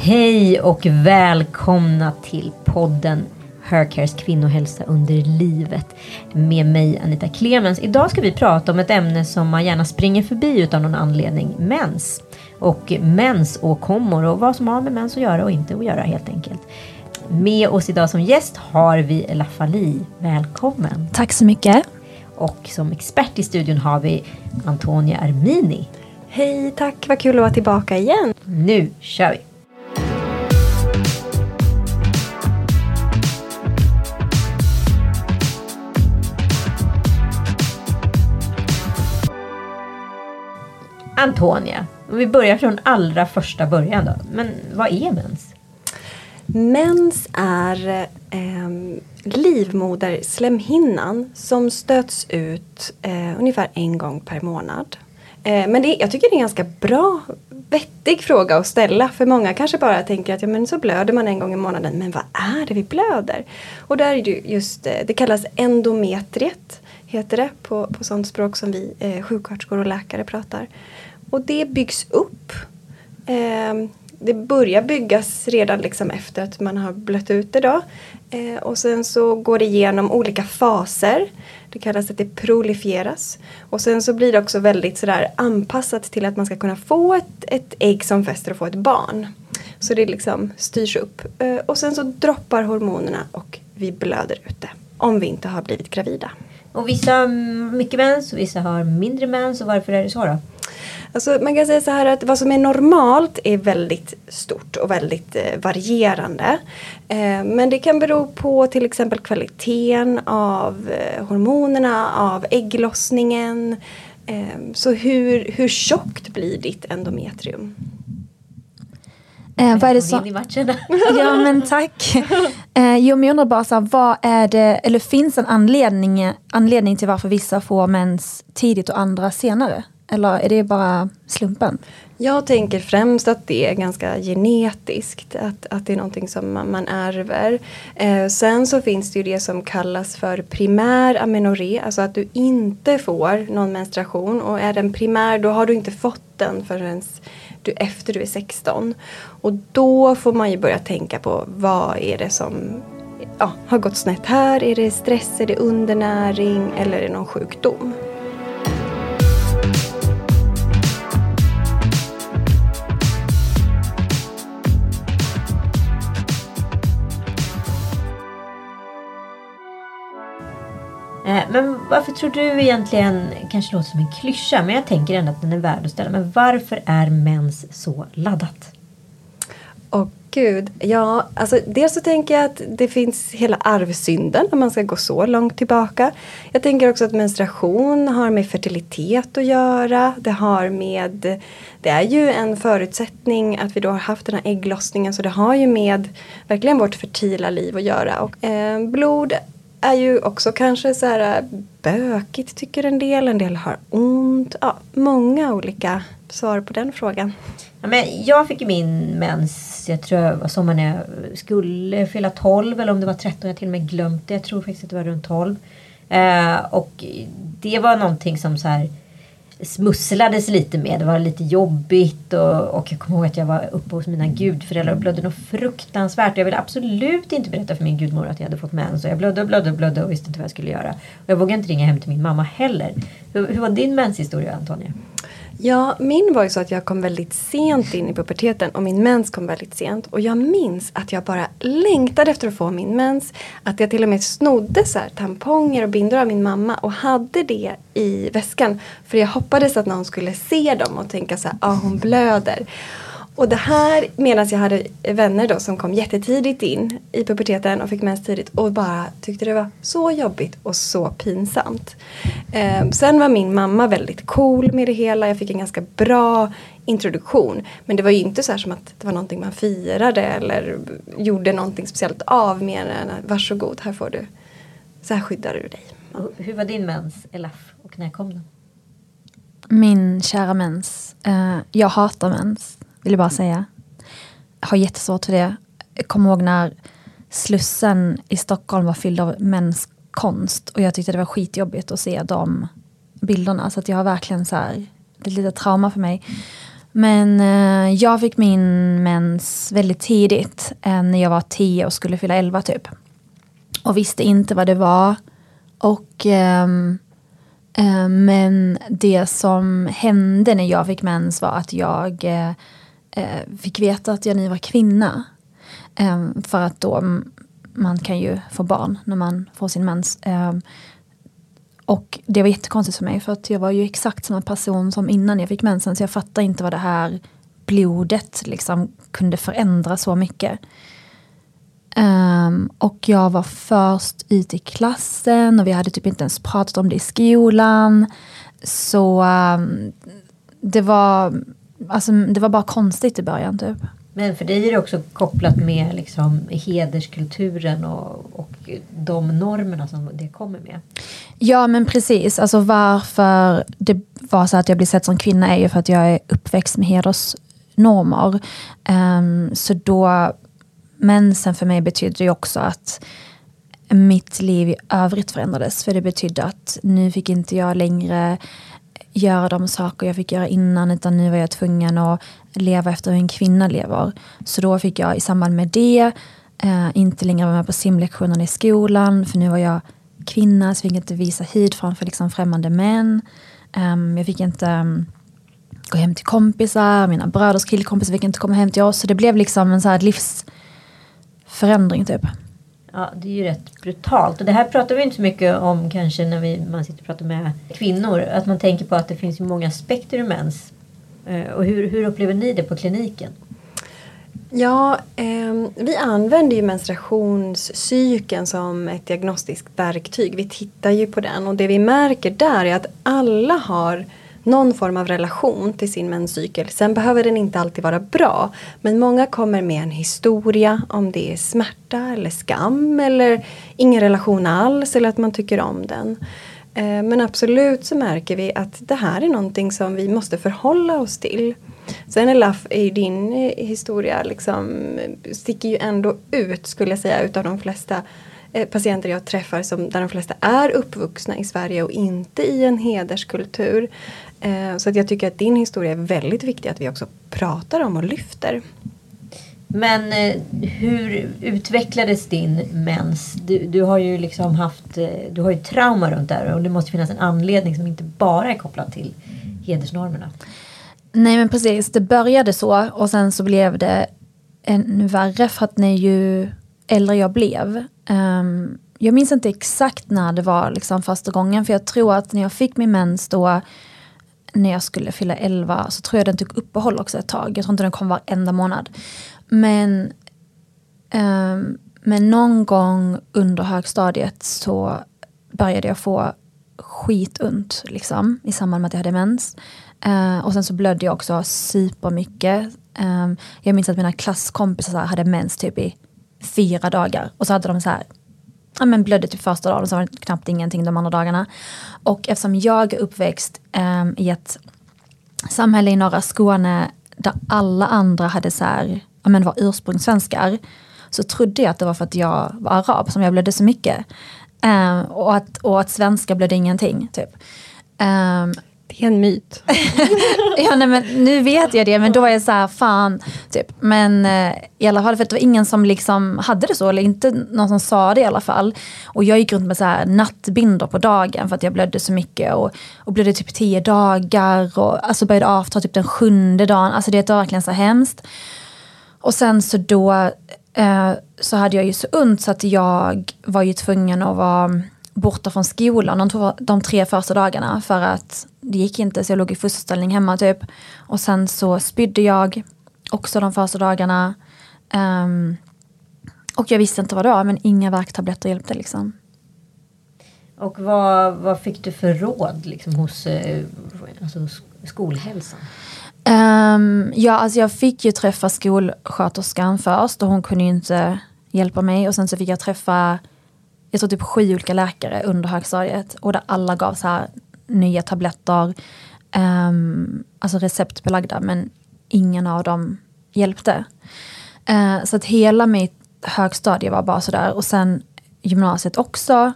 Hej och välkomna till podden Hercares kvinnohälsa under livet med mig Anita Clemens. Idag ska vi prata om ett ämne som man gärna springer förbi utan någon anledning, mens. Och mensåkommor och vad som har med mens att göra och inte att göra helt enkelt. Med oss idag som gäst har vi Ella Fali. Välkommen! Tack så mycket! Och som expert i studion har vi Antonia Armini. Hej, tack! Vad kul att vara tillbaka igen. Nu kör vi! Antonia, vi börjar från allra första början då. Men vad är mens? Mens är eh, livmoderslemhinnan som stöts ut eh, ungefär en gång per månad. Eh, men det, jag tycker det är en ganska bra, vettig fråga att ställa. För många kanske bara tänker att ja, men så blöder man en gång i månaden. Men vad är det vi blöder? Och där är det just, eh, det kallas endometriet. Heter det på, på sånt språk som vi eh, sjuksköterskor och läkare pratar. Och det byggs upp. Eh, det börjar byggas redan liksom efter att man har blött ut det då. Eh, och sen så går det igenom olika faser. Det kallas att det prolifieras. Och sen så blir det också väldigt sådär anpassat till att man ska kunna få ett, ett ägg som fäster och få ett barn. Så det liksom styrs upp. Eh, och sen så droppar hormonerna och vi blöder ut det. Om vi inte har blivit gravida. Och vissa har mycket mens och vissa har mindre mens. Och varför är det så då? Alltså man kan säga så här att vad som är normalt är väldigt stort och väldigt eh, varierande. Eh, men det kan bero på till exempel kvaliteten av eh, hormonerna, av ägglossningen. Eh, så hur, hur tjockt blir ditt endometrium? Eh, vad är det som... ja men tack. Eh, jo men jag undrar bara så här, vad är det, eller finns en anledning, anledning till varför vissa får mens tidigt och andra senare? Eller är det bara slumpen? Jag tänker främst att det är ganska genetiskt. Att, att det är någonting som man, man ärver. Eh, sen så finns det ju det som kallas för primär amenorré. Alltså att du inte får någon menstruation. Och är den primär då har du inte fått den förrän du, efter du är 16. Och då får man ju börja tänka på vad är det som ja, har gått snett här? Är det stress, är det undernäring eller är det någon sjukdom? Eh, men varför tror du egentligen, kanske låter som en klyscha, men jag tänker ändå att den är värd att ställa. Men varför är mens så laddat? Åh gud, ja alltså dels så tänker jag att det finns hela arvsynden om man ska gå så långt tillbaka. Jag tänker också att menstruation har med fertilitet att göra. Det har med, det är ju en förutsättning att vi då har haft den här ägglossningen så det har ju med verkligen vårt fertila liv att göra. Och, eh, blod är ju också kanske så här äh, bökigt tycker en del. En del har ont. Ja, många olika svar på den frågan. Ja, men jag fick min mens, jag tror det var sommaren jag skulle fylla 12 eller om det var 13. Jag har till och med glömt det. Jag tror faktiskt att det var runt 12. Eh, och det var någonting som så här smusslades lite med. Det var lite jobbigt och, och jag kommer ihåg att jag var uppe hos mina gudföräldrar och blödde något fruktansvärt. Jag ville absolut inte berätta för min gudmor att jag hade fått mens. Och jag blödde och blödde och blödde och visste inte vad jag skulle göra. Och jag vågade inte ringa hem till min mamma heller. Hur, hur var din menshistoria Antonija? Ja, min var ju så att jag kom väldigt sent in i puberteten och min mens kom väldigt sent. Och jag minns att jag bara längtade efter att få min mens. Att jag till och med snodde så här, tamponger och bindor av min mamma och hade det i väskan. För jag hoppades att någon skulle se dem och tänka så här, ja ah, hon blöder. Och det här medan jag hade vänner då som kom jättetidigt in i puberteten och fick mens tidigt och bara tyckte det var så jobbigt och så pinsamt. Eh, sen var min mamma väldigt cool med det hela. Jag fick en ganska bra introduktion. Men det var ju inte så här som att det var någonting man firade eller gjorde någonting speciellt av mer än varsågod, här får du. Så här skyddar du dig. Och hur var din mens, Elaf? Och när kom den? Min kära mens. Uh, jag hatar mens vill jag bara säga. Jag har jättesvårt för det. Jag kommer ihåg när Slussen i Stockholm var fylld av mäns konst och jag tyckte det var skitjobbigt att se de bilderna. Så att jag har verkligen så här, det är lite trauma för mig. Men eh, jag fick min mens väldigt tidigt, eh, när jag var tio och skulle fylla elva typ. Och visste inte vad det var. Och ehm, eh, Men det som hände när jag fick mens var att jag eh, Eh, fick veta att jag nu var kvinna. Ehm, för att då, man kan ju få barn när man får sin mens. Ehm, och det var jättekonstigt för mig för att jag var ju exakt samma person som innan jag fick mensen så jag fattar inte vad det här blodet liksom kunde förändra så mycket. Um, och jag var först ut i klassen och vi hade typ inte ens pratat om det i skolan. Så um, det, var, alltså, det var bara konstigt i början typ. Men för dig är det också kopplat med liksom hederskulturen och, och de normerna som det kommer med. Ja men precis, alltså varför det var så att jag blir sedd som kvinna är ju för att jag är uppväxt med hedersnormer. Um, så då, mensen för mig betydde ju också att mitt liv i övrigt förändrades. För det betydde att nu fick inte jag längre göra de saker jag fick göra innan utan nu var jag tvungen att leva efter hur en kvinna lever. Så då fick jag i samband med det eh, inte längre vara med på simlektionerna i skolan för nu var jag kvinna så fick jag inte visa hud framför liksom främmande män. Um, jag fick inte um, gå hem till kompisar, mina bröders killkompisar fick inte komma hem till oss. Så det blev liksom en så här livsförändring typ. Ja, det är ju rätt brutalt. Och det här pratar vi inte så mycket om kanske när vi, man sitter och pratar med kvinnor. Att man tänker på att det finns ju många aspekter i mens. Eh, och hur, hur upplever ni det på kliniken? Ja, eh, vi använder ju menstruationscykeln som ett diagnostiskt verktyg. Vi tittar ju på den och det vi märker där är att alla har någon form av relation till sin menscykel. Sen behöver den inte alltid vara bra. Men många kommer med en historia om det är smärta eller skam eller ingen relation alls eller att man tycker om den. Eh, men absolut så märker vi att det här är någonting som vi måste förhålla oss till. Sen Elaf, är din eh, historia liksom, sticker ju ändå ut skulle jag säga utav de flesta patienter jag träffar som, där de flesta är uppvuxna i Sverige och inte i en hederskultur. Eh, så att jag tycker att din historia är väldigt viktig att vi också pratar om och lyfter. Men eh, hur utvecklades din mens? Du, du, har ju liksom haft eh, du har ju trauma runt det här och det måste finnas en anledning som inte bara är kopplad till hedersnormerna. Nej men precis, det började så och sen så blev det ännu värre för att när ju äldre jag blev um, jag minns inte exakt när det var liksom första gången för jag tror att när jag fick min mens då när jag skulle fylla 11 så tror jag den tog uppehåll också ett tag. Jag tror inte den kom varenda månad. Men, um, men någon gång under högstadiet så började jag få skitont liksom, i samband med att jag hade mens. Uh, och sen så blödde jag också supermycket. Um, jag minns att mina klasskompisar hade mens typ i fyra dagar. Och så hade de så här ja, men blödde typ första dagen och så var det knappt ingenting de andra dagarna. Och eftersom jag är uppväxt um, i ett samhälle i norra Skåne där alla andra hade så här, ja, men var ursprungssvenskar så trodde jag att det var för att jag var arab som jag blödde så mycket. Um, och, att, och att svenskar blödde ingenting. Typ. Um, det är en myt. ja, nej, men nu vet jag det, men då var jag så här, fan. Typ. Men eh, i alla fall, för det var ingen som liksom hade det så, eller inte någon som sa det i alla fall. Och jag gick runt med så här nattbindor på dagen för att jag blödde så mycket. Och, och blödde typ tio dagar och alltså började avta typ den sjunde dagen. Alltså det var verkligen så hemskt. Och sen så då eh, så hade jag ju så ont så att jag var ju tvungen att vara borta från skolan de, två, de tre första dagarna för att det gick inte så jag låg i fosterställning hemma typ. Och sen så spydde jag också de första dagarna. Um, och jag visste inte vad det var men inga värktabletter hjälpte liksom. Och vad, vad fick du för råd liksom, hos eh, alltså, skolhälsan? Um, ja, alltså jag fick ju träffa skolsköterskan först och hon kunde ju inte hjälpa mig. Och sen så fick jag träffa jag tror typ sju olika läkare under högstadiet och där alla gav så här nya tabletter, um, alltså receptbelagda, men ingen av dem hjälpte. Uh, så att hela mitt högstadie var bara sådär och sen gymnasiet också.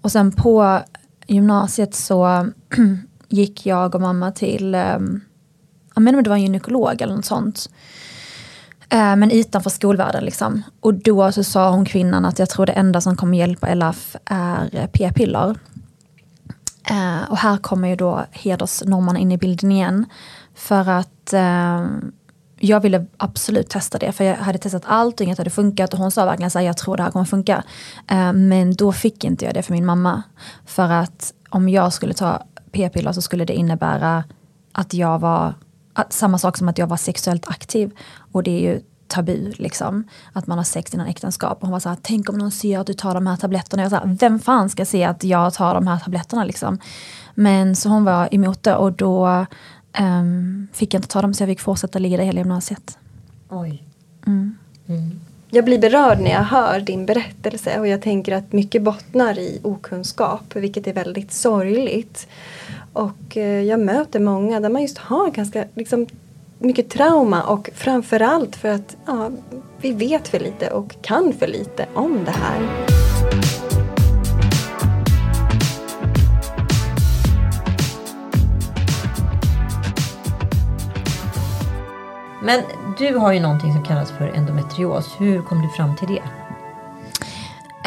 Och sen på gymnasiet så gick jag och mamma till ehm, um, jag menar om det var en gynekolog eller något sånt. Eh, men utanför skolvärlden liksom. Och då så sa hon kvinnan att jag tror det enda som kommer hjälpa Elaf är p-piller. Eh, och här kommer ju då hedersnormerna in i bilden igen. För att eh, jag ville absolut testa det, för jag hade testat allt och inget hade funkat. Och hon sa verkligen så här, jag tror det här kommer funka. Eh, men då fick inte jag det för min mamma. För att om jag skulle ta p-piller så skulle det innebära att jag var, samma sak som att jag var sexuellt aktiv. Och det är ju tabu, liksom. Att man har sex innan äktenskap. Och hon var så här, tänk om någon ser att du tar de här tabletterna. Jag sa, vem fan ska se att jag tar de här tabletterna liksom? Men så hon var emot det och då um, fick jag inte ta dem så jag fick fortsätta ligga där hela gymnasiet. Oj. Mm. Mm. Jag blir berörd när jag hör din berättelse och jag tänker att mycket bottnar i okunskap, vilket är väldigt sorgligt. Och eh, jag möter många där man just har ganska liksom, mycket trauma och framförallt för att ja, vi vet för lite och kan för lite om det här. Men du har ju någonting som kallas för endometrios. Hur kom du fram till det?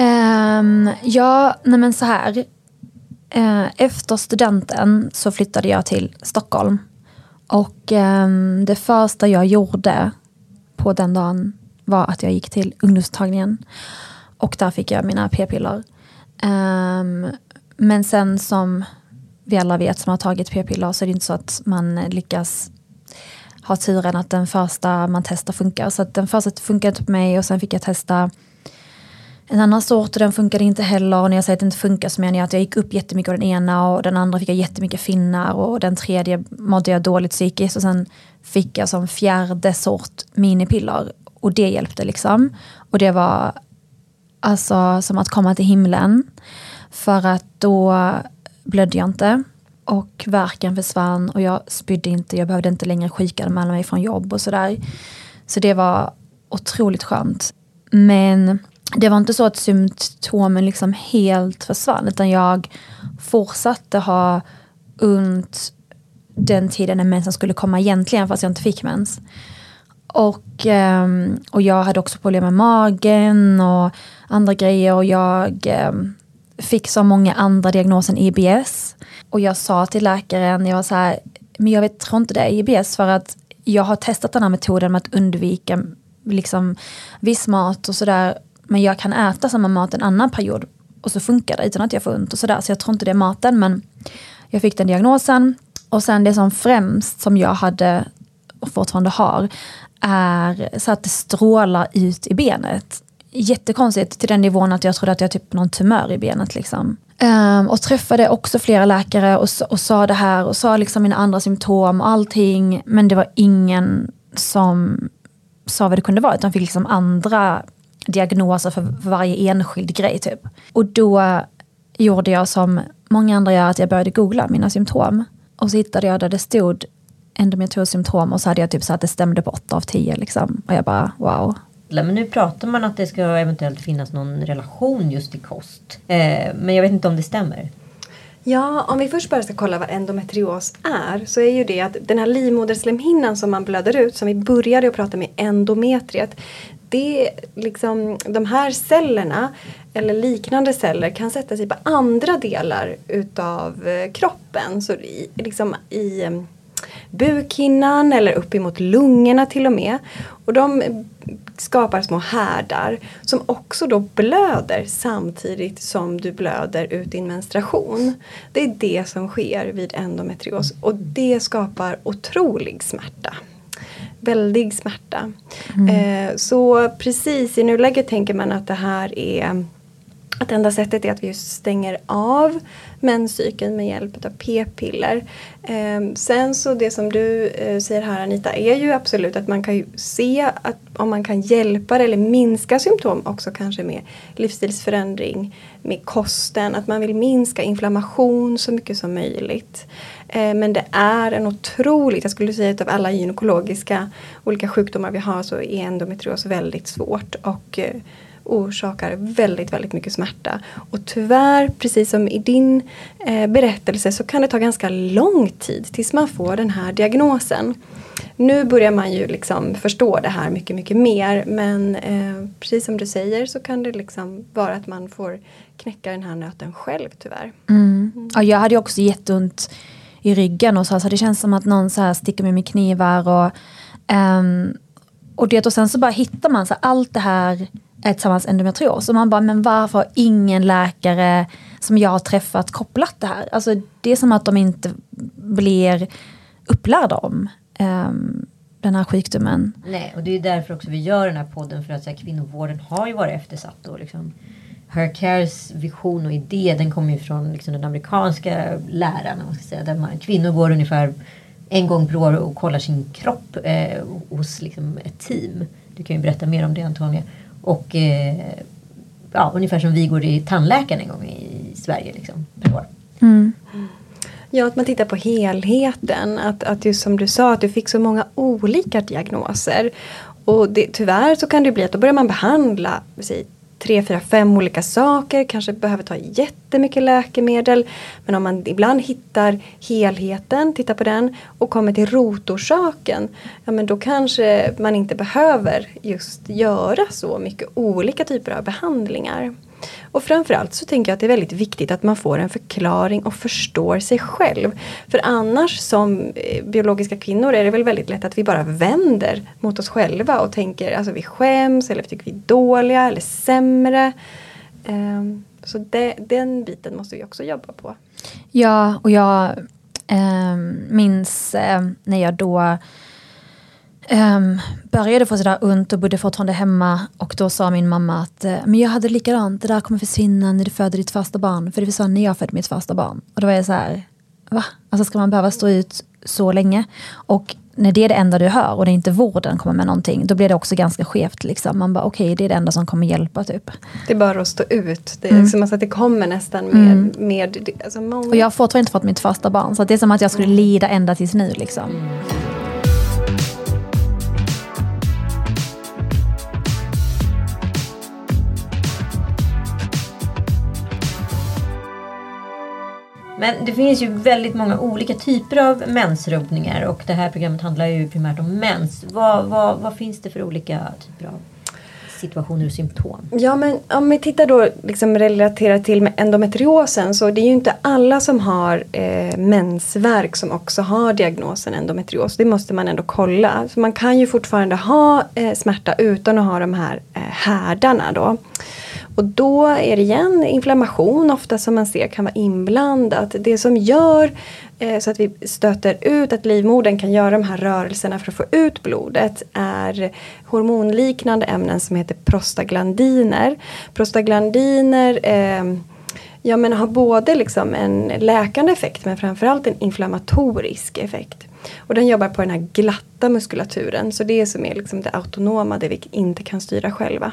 Um, ja, nej men så här. Eh, efter studenten så flyttade jag till Stockholm. Och ehm, det första jag gjorde på den dagen var att jag gick till ungdomstagningen. Och där fick jag mina p-piller. Ehm, men sen som vi alla vet som har tagit p-piller så är det inte så att man lyckas ha turen att den första man testar funkar. Så att den första funkade inte på mig och sen fick jag testa en annan sort och den funkade inte heller. Och när jag säger att det inte funkar så menar jag att jag gick upp jättemycket av den ena och den andra fick jag jättemycket finnar och den tredje mådde jag dåligt psykiskt och sen fick jag som fjärde sort minipiller och det hjälpte liksom. Och det var alltså som att komma till himlen. För att då blödde jag inte och verken försvann och jag spydde inte. Jag behövde inte längre sjukanmäla mig från jobb och sådär. Så det var otroligt skönt. Men det var inte så att symptomen liksom helt försvann utan jag fortsatte ha ont den tiden när mensen skulle komma egentligen fast jag inte fick mens. Och, ehm, och jag hade också problem med magen och andra grejer och jag ehm, fick så många andra diagnoser än IBS. Och jag sa till läkaren, jag var så här, men jag vet, tror inte det är IBS för att jag har testat den här metoden med att undvika liksom, viss mat och sådär. Men jag kan äta samma mat en annan period och så funkar det utan att jag får ont och sådär. Så jag tror inte det är maten men jag fick den diagnosen. Och sen det som främst som jag hade och fortfarande har är så att det strålar ut i benet jättekonstigt till den nivån att jag trodde att jag typ någon tumör i benet. Liksom. Um, och träffade också flera läkare och, och sa det här och sa liksom mina andra symptom och allting. Men det var ingen som sa vad det kunde vara utan fick liksom andra diagnoser för, för varje enskild grej. Typ. Och då gjorde jag som många andra gör, att jag började googla mina symptom. Och så hittade jag där det stod endometriossymptom och så hade jag typ så att det stämde på 8 av 10. Liksom. Och jag bara wow, men nu pratar man att det ska eventuellt finnas någon relation just till kost. Eh, men jag vet inte om det stämmer. Ja, om vi först bara ska kolla vad endometrios är så är ju det att den här livmoderslemhinnan som man blöder ut som vi började att prata med endometriet det liksom, de här cellerna eller liknande celler kan sätta sig på andra delar utav eh, kroppen. Så i, liksom i eh, bukhinnan eller uppemot lungorna till och med. Och de skapar små härdar som också då blöder samtidigt som du blöder ut din menstruation. Det är det som sker vid endometrios och det skapar otrolig smärta. Väldig smärta. Mm. Eh, så precis i nuläget tänker man att det här är att enda sättet är att vi stänger av menscykeln med hjälp av p-piller. Eh, sen så det som du eh, säger här Anita är ju absolut att man kan ju se att om man kan hjälpa eller minska symptom också kanske med livsstilsförändring, med kosten, att man vill minska inflammation så mycket som möjligt. Eh, men det är en otroligt, jag skulle säga att av alla gynekologiska olika sjukdomar vi har så är endometrios väldigt svårt och eh, orsakar väldigt, väldigt mycket smärta. Och tyvärr, precis som i din eh, berättelse, så kan det ta ganska lång tid tills man får den här diagnosen. Nu börjar man ju liksom förstå det här mycket, mycket mer. Men eh, precis som du säger så kan det liksom vara att man får knäcka den här nöten själv tyvärr. Mm. Mm. Ja, jag hade också jätteont i ryggen och så, så det känns som att någon så här sticker mig med knivar och, um, och det och sen så bara hittar man så här, allt det här är tillsammans endometrios och man bara, men varför har ingen läkare som jag har träffat kopplat det här? Alltså det är som att de inte blir upplärda om um, den här sjukdomen. Nej, och det är därför också vi gör den här podden för att så här, kvinnovården har ju varit eftersatt och liksom Her Cares vision och idé den kommer ju från liksom, den amerikanska läran. Man ska säga, där man, kvinnor går ungefär en gång per år och kollar sin kropp eh, hos liksom, ett team. Du kan ju berätta mer om det Antonia. Och eh, ja, ungefär som vi går i tandläkaren en gång i Sverige liksom, per år. Mm. Ja, att man tittar på helheten. Att, att just som du sa, att du fick så många olika diagnoser. Och det, tyvärr så kan det bli att då börjar man behandla säg, tre, fyra, fem olika saker, kanske behöver ta jättemycket läkemedel. Men om man ibland hittar helheten, tittar på den och kommer till rotorsaken, ja men då kanske man inte behöver just göra så mycket olika typer av behandlingar. Och framförallt så tänker jag att det är väldigt viktigt att man får en förklaring och förstår sig själv. För annars som eh, biologiska kvinnor är det väl väldigt lätt att vi bara vänder mot oss själva och tänker alltså vi skäms eller vi tycker vi är dåliga eller sämre. Um, så det, den biten måste vi också jobba på. Ja, och jag eh, minns eh, när jag då Um, började få sådär ont och bodde fortfarande hemma och då sa min mamma att uh, men jag hade likadant, det där kommer försvinna när du föder ditt första barn. För det försvann när jag födde mitt första barn. Och då var jag så här, va? Alltså ska man behöva stå ut så länge? Och när det är det enda du hör och det är inte vården kommer med någonting, då blir det också ganska skevt. Liksom. Man bara okej, okay, det är det enda som kommer hjälpa typ. Det är bara att stå ut. Det är mm. som att det kommer nästan med... Mm. med alltså många... Och jag har fortfarande inte fått mitt första barn, så det är som att jag skulle mm. lida ända tills nu. Liksom. Men det finns ju väldigt många olika typer av mensrubbningar och det här programmet handlar ju primärt om mens. Vad, vad, vad finns det för olika typer av situationer och symptom? Ja men om vi tittar då liksom relaterat till endometriosen så det är ju inte alla som har eh, mensvärk som också har diagnosen endometrios. Det måste man ändå kolla. Så man kan ju fortfarande ha eh, smärta utan att ha de här eh, härdarna då. Och då är det igen inflammation ofta som man ser kan vara inblandat. Det som gör eh, så att vi stöter ut att livmodern kan göra de här rörelserna för att få ut blodet är hormonliknande ämnen som heter prostaglandiner. Prostaglandiner eh, ja, men har både liksom en läkande effekt men framförallt en inflammatorisk effekt. Och den jobbar på den här glatta muskulaturen så det som är liksom det autonoma, det vi inte kan styra själva.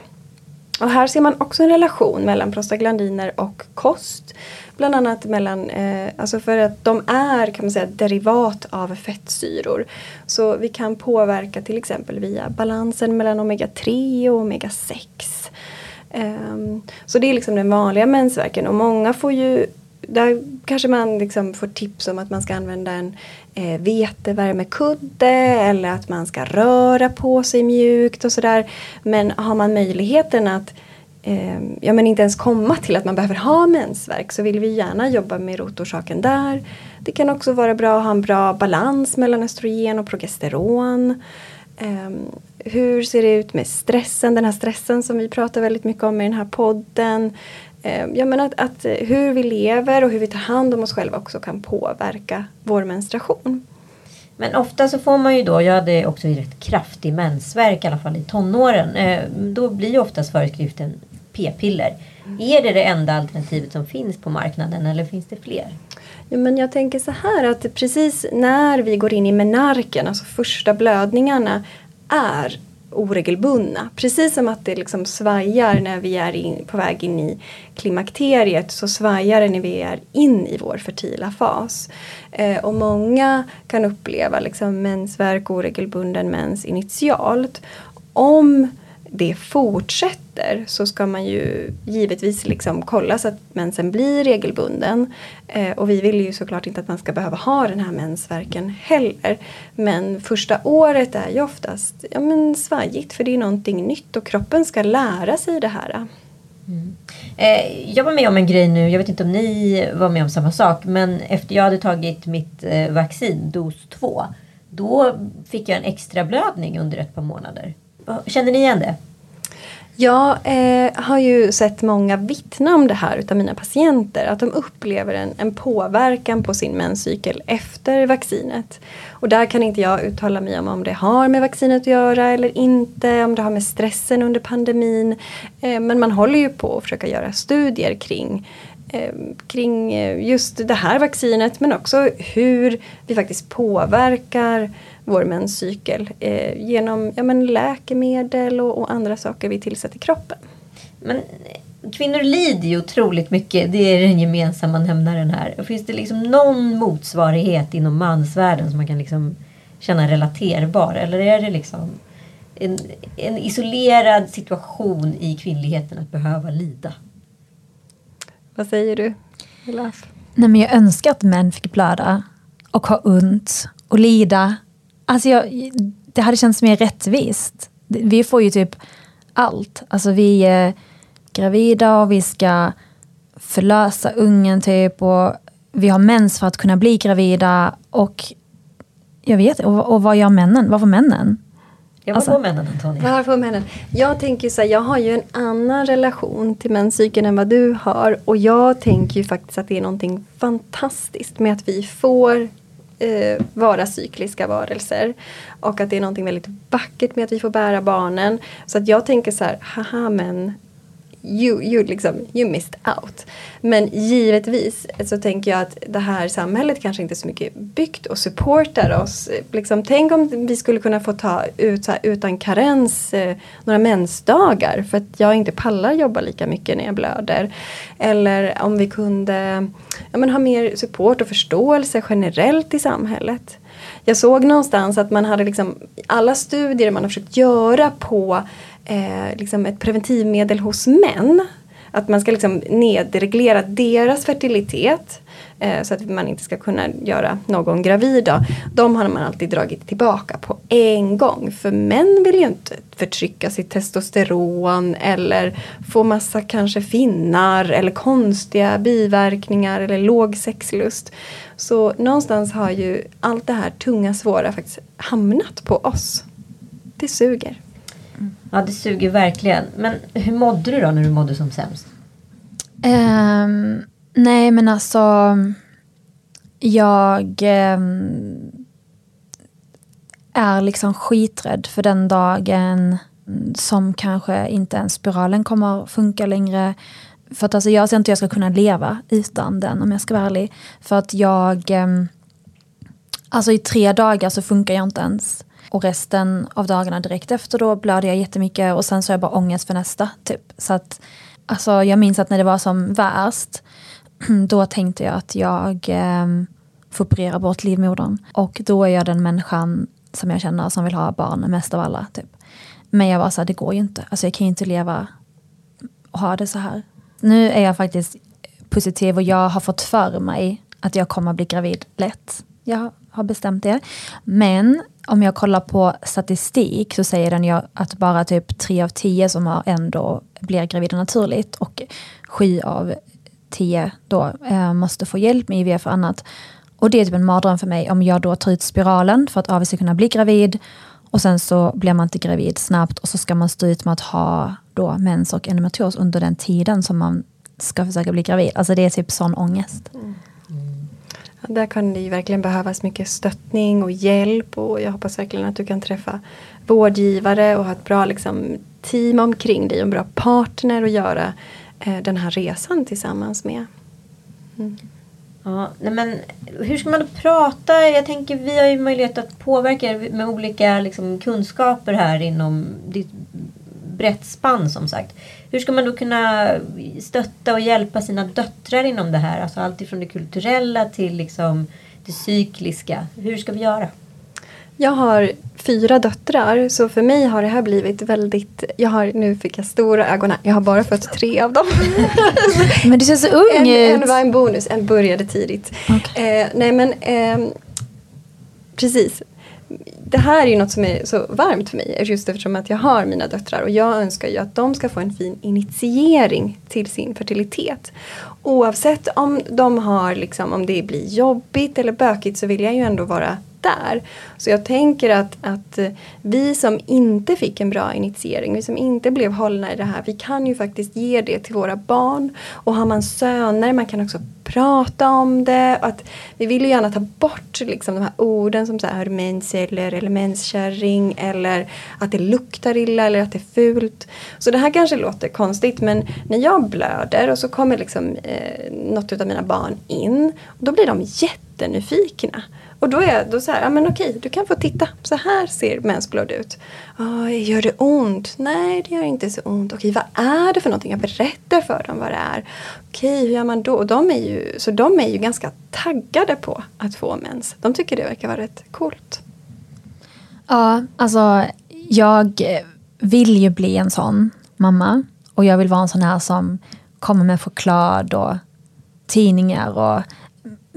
Och här ser man också en relation mellan prostaglandiner och kost. Bland annat mellan, eh, alltså för att de är kan man säga derivat av fettsyror. Så vi kan påverka till exempel via balansen mellan omega-3 och omega-6. Eh, så det är liksom den vanliga mensvärken och många får ju där kanske man liksom får tips om att man ska använda en eh, vetevärmekudde eller att man ska röra på sig mjukt och sådär. Men har man möjligheten att eh, ja, men inte ens komma till att man behöver ha mensvärk så vill vi gärna jobba med rotorsaken där. Det kan också vara bra att ha en bra balans mellan östrogen och progesteron. Eh, hur ser det ut med stressen, den här stressen som vi pratar väldigt mycket om i den här podden. Eh, ja, men att, att, hur vi lever och hur vi tar hand om oss själva också kan påverka vår menstruation. Men ofta så får man ju då, jag hade också rätt kraftig mensvärk i alla fall i tonåren. Eh, då blir oftast föreskriften p-piller. Mm. Är det det enda alternativet som finns på marknaden eller finns det fler? Ja, men jag tänker så här att precis när vi går in i menarken, alltså första blödningarna, är oregelbundna. Precis som att det liksom svajar när vi är in, på väg in i klimakteriet så svajar det när vi är in i vår fertila fas. Eh, och många kan uppleva liksom mensvärk, oregelbunden mens initialt. Om det fortsätter så ska man ju givetvis liksom kolla så att mensen blir regelbunden. Eh, och vi vill ju såklart inte att man ska behöva ha den här mensvärken heller. Men första året är ju oftast ja, men svajigt för det är någonting nytt och kroppen ska lära sig det här. Mm. Eh, jag var med om en grej nu, jag vet inte om ni var med om samma sak, men efter jag hade tagit mitt eh, vaccin, dos 2, då fick jag en extra blödning under ett par månader. Känner ni igen det? Jag eh, har ju sett många vittna om det här utav mina patienter. Att de upplever en, en påverkan på sin menscykel efter vaccinet. Och där kan inte jag uttala mig om om det har med vaccinet att göra eller inte. Om det har med stressen under pandemin. Eh, men man håller ju på att försöka göra studier kring eh, kring eh, just det här vaccinet men också hur vi faktiskt påverkar vår menscykel eh, genom ja, men läkemedel och, och, andra saker vi tillsätter kroppen. Men eh, kvinnor lider ju otroligt mycket. Det är den gemensamma nämnaren här. Finns det liksom någon motsvarighet inom mansvärlden som man kan liksom känna relaterbar? Eller är det liksom en, en isolerad situation i kvinnligheten att behöva lida? Vad säger du, Elaf? Nej, men jag önskar att män fick blöda och ha ont och lida Alltså jag, det hade känts mer rättvist. Vi får ju typ allt. Alltså vi är gravida och vi ska förlösa ungen typ och vi har mens för att kunna bli gravida och jag vet och, och vad gör männen? Vad får männen? Jag var alltså, på männen Antonija. Varför männen? Jag tänker så här, jag har ju en annan relation till menscykeln än vad du har och jag tänker ju faktiskt att det är någonting fantastiskt med att vi får eh, vara cykliska varelser. Och att det är någonting väldigt vackert med att vi får bära barnen. Så att jag tänker så här, haha men you, you, liksom, you missed out. Men givetvis så tänker jag att det här samhället kanske inte är så mycket byggt och supportar oss. Liksom, tänk om vi skulle kunna få ta ut här, utan karens eh, några mensdagar för att jag inte pallar jobba lika mycket när jag blöder. Eller om vi kunde ja, men, ha mer support och förståelse generellt i samhället. Jag såg någonstans att man hade liksom alla studier man har försökt göra på eh, liksom ett preventivmedel hos män. Att man ska liksom nedreglera deras fertilitet eh, så att man inte ska kunna göra någon gravid. Då. De har man alltid dragit tillbaka på en gång. För män vill ju inte förtrycka sitt testosteron eller få massa kanske finnar eller konstiga biverkningar eller låg sexlust. Så någonstans har ju allt det här tunga svåra faktiskt hamnat på oss. Det suger. Ja, det suger verkligen. Men hur mådde du då när du mådde som sämst? Um, nej, men alltså... Jag um, är liksom skiträdd för den dagen som kanske inte ens spiralen kommer funka längre. För att alltså, jag ser inte hur jag ska kunna leva utan den om jag ska vara ärlig. För att jag... Um, alltså i tre dagar så funkar jag inte ens. Och resten av dagarna direkt efter då blöder jag jättemycket och sen så har jag bara ångest för nästa. Typ. Så att, alltså, jag minns att när det var som värst, då tänkte jag att jag eh, får operera bort livmodern. Och då är jag den människan som jag känner som vill ha barn mest av alla. Typ. Men jag var så här, det går ju inte. Alltså, jag kan ju inte leva och ha det så här. Nu är jag faktiskt positiv och jag har fått för mig att jag kommer bli gravid lätt. Jag har bestämt det. Men om jag kollar på statistik så säger den ju att bara typ tre av tio som har ändå blir gravida naturligt och sju av tio då eh, måste få hjälp med IVF och annat. Och det är typ en mardröm för mig om jag då tar ut spiralen för att AV ska kunna bli gravid och sen så blir man inte gravid snabbt och så ska man stå ut med att ha då mens och endometrios under den tiden som man ska försöka bli gravid. Alltså det är typ sån ångest. Mm. Där kan det ju verkligen behövas mycket stöttning och hjälp och jag hoppas verkligen att du kan träffa vårdgivare och ha ett bra liksom, team omkring dig och en bra partner att göra eh, den här resan tillsammans med. Mm. Ja, men hur ska man då prata? Jag tänker vi har ju möjlighet att påverka med olika liksom, kunskaper här inom ditt brett spann som sagt. Hur ska man då kunna stötta och hjälpa sina döttrar inom det här? Alltså allt ifrån det kulturella till liksom det cykliska. Hur ska vi göra? Jag har fyra döttrar så för mig har det här blivit väldigt, jag har, nu fick jag stora ögon här, jag har bara fått tre av dem. men du ser så ung en, en var en bonus, en började tidigt. Okay. Eh, nej men eh, precis. Det här är ju något som är så varmt för mig just eftersom att jag har mina döttrar och jag önskar ju att de ska få en fin initiering till sin fertilitet. Oavsett om de har liksom, om det blir jobbigt eller bökigt så vill jag ju ändå vara där. Så jag tänker att, att eh, vi som inte fick en bra initiering, vi som inte blev hållna i det här, vi kan ju faktiskt ge det till våra barn. Och har man söner, man kan också prata om det. Att vi vill ju gärna ta bort liksom de här orden som så här mensceller eller menskärring eller att det luktar illa eller att det är fult. Så det här kanske låter konstigt men när jag blöder och så kommer liksom eh, något av mina barn in, då blir de jättenyfikna. Och då är jag då så här, ja men okej, du kan få titta. Så här ser mensblod ut. Oh, gör det ont? Nej, det gör inte så ont. Okej, vad är det för någonting? Jag berättar för dem vad det är. Okej, hur gör man då? Och de är ju, så de är ju ganska taggade på att få mens. De tycker det verkar vara rätt coolt. Ja, alltså jag vill ju bli en sån mamma. Och jag vill vara en sån här som kommer med choklad och tidningar och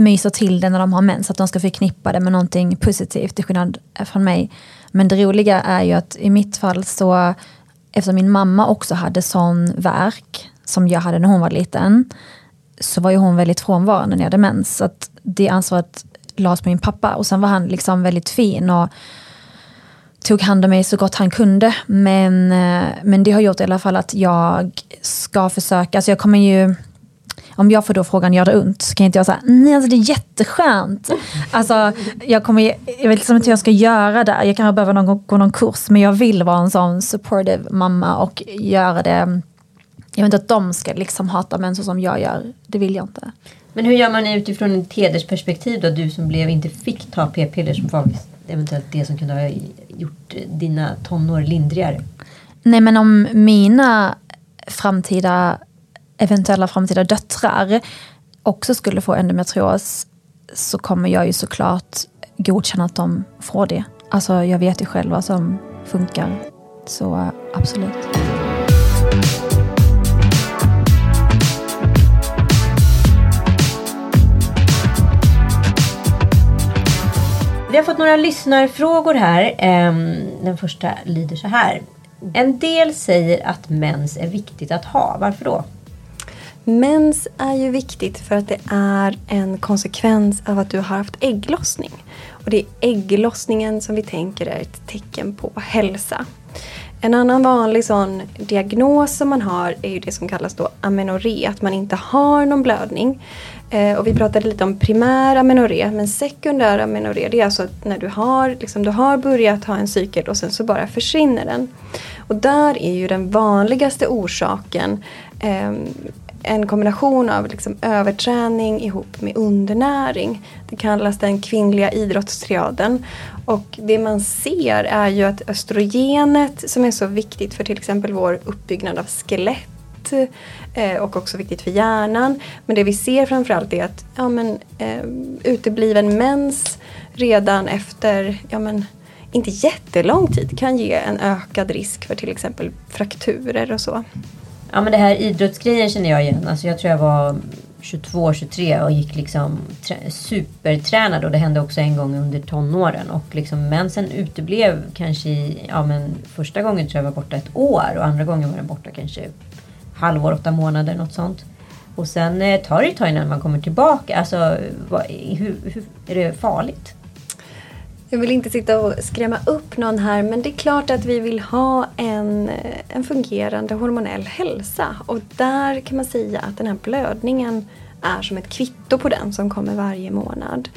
myser till det när de har mens, att de ska förknippa det med någonting positivt, till skillnad från mig. Men det roliga är ju att i mitt fall så, eftersom min mamma också hade sån verk som jag hade när hon var liten, så var ju hon väldigt frånvarande när jag hade mens. Så att det ansvaret lades på min pappa och sen var han liksom väldigt fin och tog hand om mig så gott han kunde. Men, eh, men det har gjort i alla fall att jag ska försöka, alltså jag kommer ju om jag får då frågan, gör det ont? Så kan inte jag säga, nej alltså det är jätteskönt. Alltså, jag, kommer, jag vet liksom inte hur jag ska göra det. Jag kanske behöver någon, gå någon kurs, men jag vill vara en sån supportive mamma och göra det. Jag vill inte att de ska liksom hata män så som jag gör. Det vill jag inte. Men hur gör man utifrån ett hedersperspektiv då? Du som blev, inte fick ta p-piller som var eventuellt det som kunde ha gjort dina tonår lindrigare. Nej men om mina framtida eventuella framtida döttrar också skulle få endometrios så kommer jag ju såklart godkänna att de får det. Alltså jag vet ju själv vad som funkar. Så absolut. Vi har fått några lyssnarfrågor här. Ehm, den första lyder så här. En del säger att mens är viktigt att ha. Varför då? Mens är ju viktigt för att det är en konsekvens av att du har haft ägglossning. Och det är ägglossningen som vi tänker är ett tecken på hälsa. En annan vanlig sån diagnos som man har är ju det som kallas då amenorré, att man inte har någon blödning. Eh, och vi pratade lite om primär amenorré, men sekundär amenorré det är alltså när du har, liksom, du har börjat ha en cykel och sen så bara försvinner den. Och där är ju den vanligaste orsaken eh, en kombination av liksom överträning ihop med undernäring. Det kallas den kvinnliga idrottstriaden. Och det man ser är ju att östrogenet som är så viktigt för till exempel vår uppbyggnad av skelett eh, och också viktigt för hjärnan. Men det vi ser framförallt är att ja, men, eh, utebliven mens redan efter ja, men, inte jättelång tid kan ge en ökad risk för till exempel frakturer och så. Ja men det här idrottsgrejen känner jag igen. Alltså jag tror jag var 22, 23 och gick liksom supertränad och det hände också en gång under tonåren. Och liksom mensen uteblev kanske i, ja men första gången tror jag var borta ett år och andra gången var den borta kanske halvår, åtta månader, något sånt. Och sen eh, tar det ett tag innan man kommer tillbaka. Alltså, vad, hur, hur, är det farligt? Jag vill inte sitta och skrämma upp någon här men det är klart att vi vill ha en, en fungerande hormonell hälsa. Och där kan man säga att den här blödningen är som ett kvitto på den som kommer varje månad.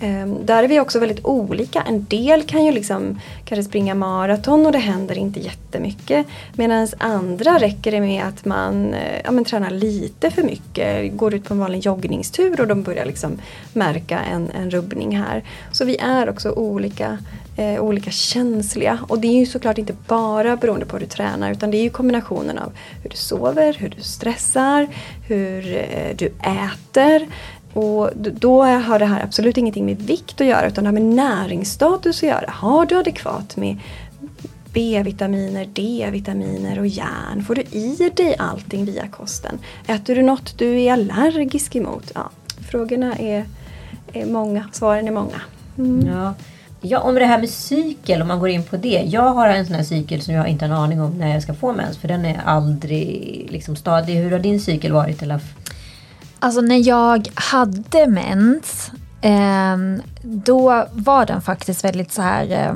Ehm, där är vi också väldigt olika. En del kan ju liksom kanske springa maraton och det händer inte jättemycket. Medan andra räcker det med att man eh, ja, men, tränar lite för mycket. Går ut på en vanlig joggningstur och de börjar liksom märka en, en rubbning här. Så vi är också olika eh, olika känsliga. Och det är ju såklart inte bara beroende på hur du tränar utan det är ju kombinationen av hur du sover, hur du stressar, hur eh, du äter och då har det här absolut ingenting med vikt att göra utan det har med näringsstatus att göra. Har du adekvat med B-vitaminer, D-vitaminer och järn? Får du i dig allting via kosten? Äter du något du är allergisk emot? Ja, frågorna är, är många, svaren är många. Mm. Ja. Ja, om det här med cykel, om man går in på det. Jag har en sån här cykel som jag inte har en aning om när jag ska få mens. För den är aldrig liksom stadig. Hur har din cykel varit? Eller? Alltså när jag hade mens, eh, då var den faktiskt väldigt så här... Eh,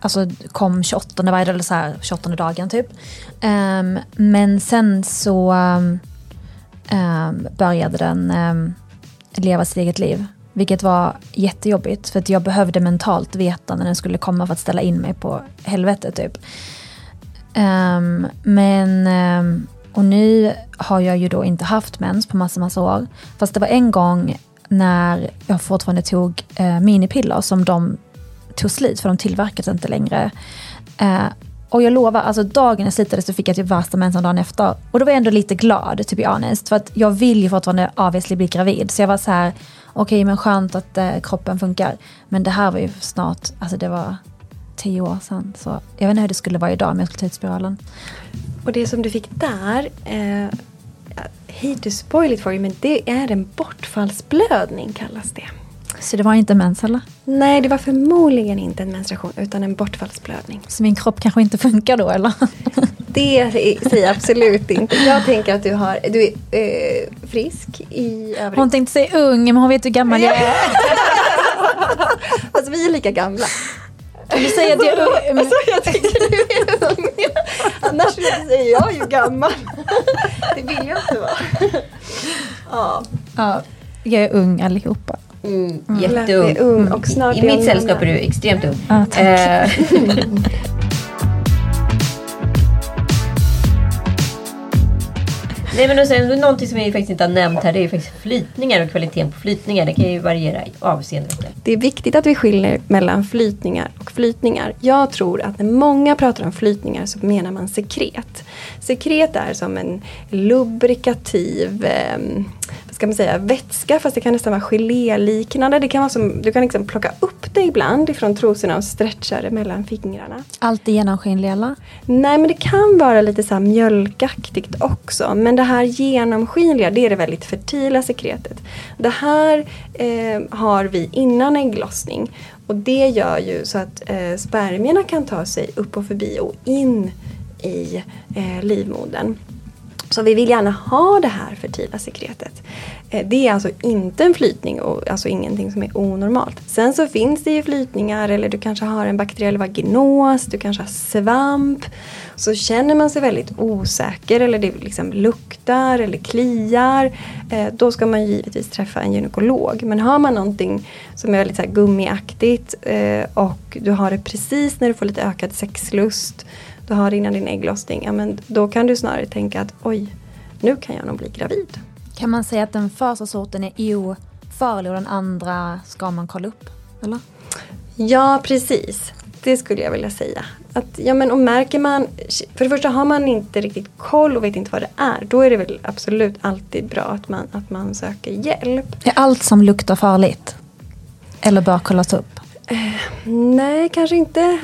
alltså kom 28 varje eller så här 28 dagen typ. Eh, men sen så ehm, började den ehm, leva sitt eget liv. Vilket var jättejobbigt för att jag behövde mentalt veta när den skulle komma för att ställa in mig på helvetet typ. Um, men, um, och nu har jag ju då inte haft mens på massa, massa år. Fast det var en gång när jag fortfarande tog eh, minipiller som de tog slut för de tillverkades inte längre. Eh, och jag lovar, alltså dagen jag slutade så fick jag typ värsta mensen dagen efter. Och då var jag ändå lite glad, to be honest. För att jag vill ju fortfarande obviously bli gravid. Så jag var så här, okej okay, men skönt att eh, kroppen funkar. Men det här var ju snart, alltså det var tio år sedan. Så jag vet inte hur det skulle vara idag om jag skulle ta ut spiralen. Och det som du fick där, eh, hate to spoil it for you, men det är en bortfallsblödning kallas det. Så det var inte mens eller? Nej, det var förmodligen inte en menstruation utan en bortfallsblödning. Så min kropp kanske inte funkar då eller? Det säger jag absolut inte. Jag tänker att du, har, du är eh, frisk i övrigt. Hon tänkte säga ung, men hon vet hur gammal jag är. alltså vi är lika gamla. Du säger att jag är ung. Alltså, jag tycker du är ung. Annars säger jag ju gammal. Det vill jag inte vara. Ja. ja. Jag är ung allihopa. Mm, jätteung. ung och snart I mitt sällskap är du extremt ung. Ja, Nej men och sen, någonting som vi faktiskt inte har nämnt här det är ju faktiskt flytningar och kvaliteten på flytningar. Det kan ju variera avseende. Det är viktigt att vi skiljer mellan flytningar och flytningar. Jag tror att när många pratar om flytningar så menar man sekret. Sekret är som en lubrikativ eh, ska man säga, vätska fast det kan nästan vara geléliknande. Det kan vara som, du kan liksom plocka upp det ibland ifrån trosorna och stretcha det mellan fingrarna. Alltid genomskinlig eller? Nej men det kan vara lite så mjölkaktigt också. Men det här genomskinliga det är det väldigt fertila sekretet. Det här eh, har vi innan ägglossning. Och det gör ju så att eh, spermierna kan ta sig upp och förbi och in i eh, livmodern. Så vi vill gärna ha det här fertila sekretet. Eh, det är alltså inte en flytning och alltså ingenting som är onormalt. Sen så finns det ju flytningar eller du kanske har en bakteriell vaginos, du kanske har svamp. Så känner man sig väldigt osäker eller det liksom luktar eller kliar. Eh, då ska man givetvis träffa en gynekolog. Men har man någonting som är väldigt så här gummiaktigt eh, och du har det precis när du får lite ökad sexlust du har innan din ägglossning, ja, men då kan du snarare tänka att oj, nu kan jag nog bli gravid. Kan man säga att den första sorten är ofarlig och den andra ska man kolla upp? Eller? Ja, precis. Det skulle jag vilja säga. Att, ja, men, och märker man, för det första har man inte riktigt koll och vet inte vad det är. Då är det väl absolut alltid bra att man, att man söker hjälp. Är allt som luktar farligt? Eller bör kollas upp? Eh, nej, kanske inte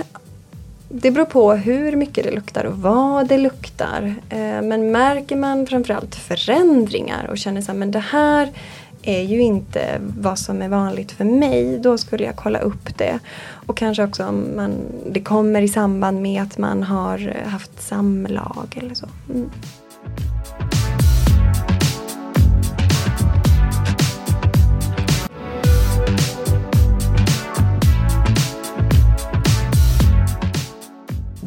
det beror på hur mycket det luktar och vad det luktar. Eh, men märker man framförallt förändringar och känner att men det här är ju inte vad som är vanligt för mig. Då skulle jag kolla upp det. Och kanske också om man, det kommer i samband med att man har haft samlag eller så. Mm.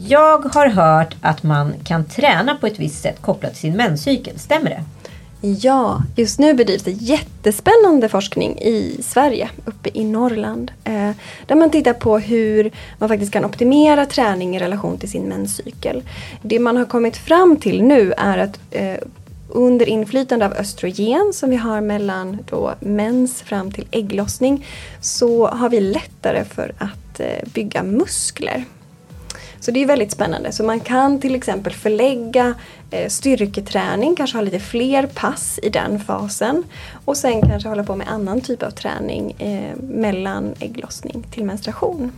Jag har hört att man kan träna på ett visst sätt kopplat till sin menscykel. Stämmer det? Ja, just nu bedrivs det jättespännande forskning i Sverige, uppe i Norrland. Eh, där man tittar på hur man faktiskt kan optimera träning i relation till sin menscykel. Det man har kommit fram till nu är att eh, under inflytande av östrogen som vi har mellan då mens fram till ägglossning så har vi lättare för att eh, bygga muskler. Så det är väldigt spännande. Så man kan till exempel förlägga eh, styrketräning, kanske ha lite fler pass i den fasen. Och sen kanske hålla på med annan typ av träning eh, mellan ägglossning till menstruation.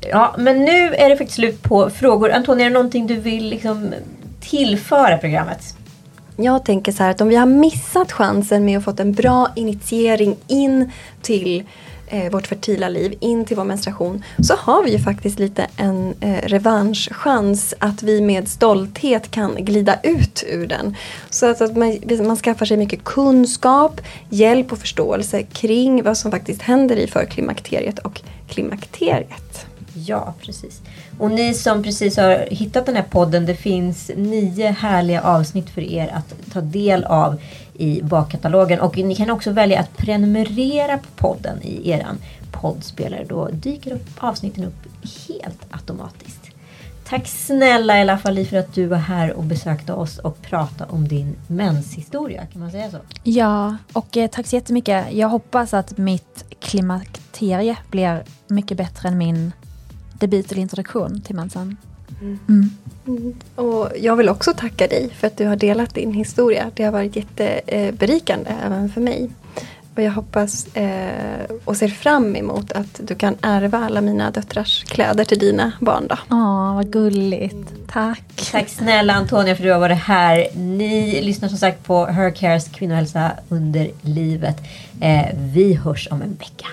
Ja, men nu är det faktiskt slut på frågor. Antonija, är det någonting du vill liksom tillföra programmet? Jag tänker så här att om vi har missat chansen med att fått en bra initiering in till eh, vårt fertila liv, in till vår menstruation, så har vi ju faktiskt lite en eh, revanschchans att vi med stolthet kan glida ut ur den. Så att, att man, man skaffar sig mycket kunskap, hjälp och förståelse kring vad som faktiskt händer i förklimakteriet och klimakteriet. Ja, precis. Och ni som precis har hittat den här podden, det finns nio härliga avsnitt för er att ta del av i bakkatalogen. Och ni kan också välja att prenumerera på podden i eran poddspelare. Då dyker upp avsnitten upp helt automatiskt. Tack snälla Ella Fali för att du var här och besökte oss och pratade om din menshistoria. Kan man säga så? Ja, och eh, tack så jättemycket. Jag hoppas att mitt klimakterie blir mycket bättre än min debut eller introduktion till mensen. Mm. Mm. Och jag vill också tacka dig för att du har delat din historia. Det har varit jätteberikande även för mig. Och jag hoppas eh, och ser fram emot att du kan ärva alla mina döttrars kläder till dina barn. Då. Åh, vad gulligt. Tack. Tack snälla Antonia för att du har varit här. Ni lyssnar som sagt på Her Cares kvinnohälsa under livet. Eh, vi hörs om en vecka.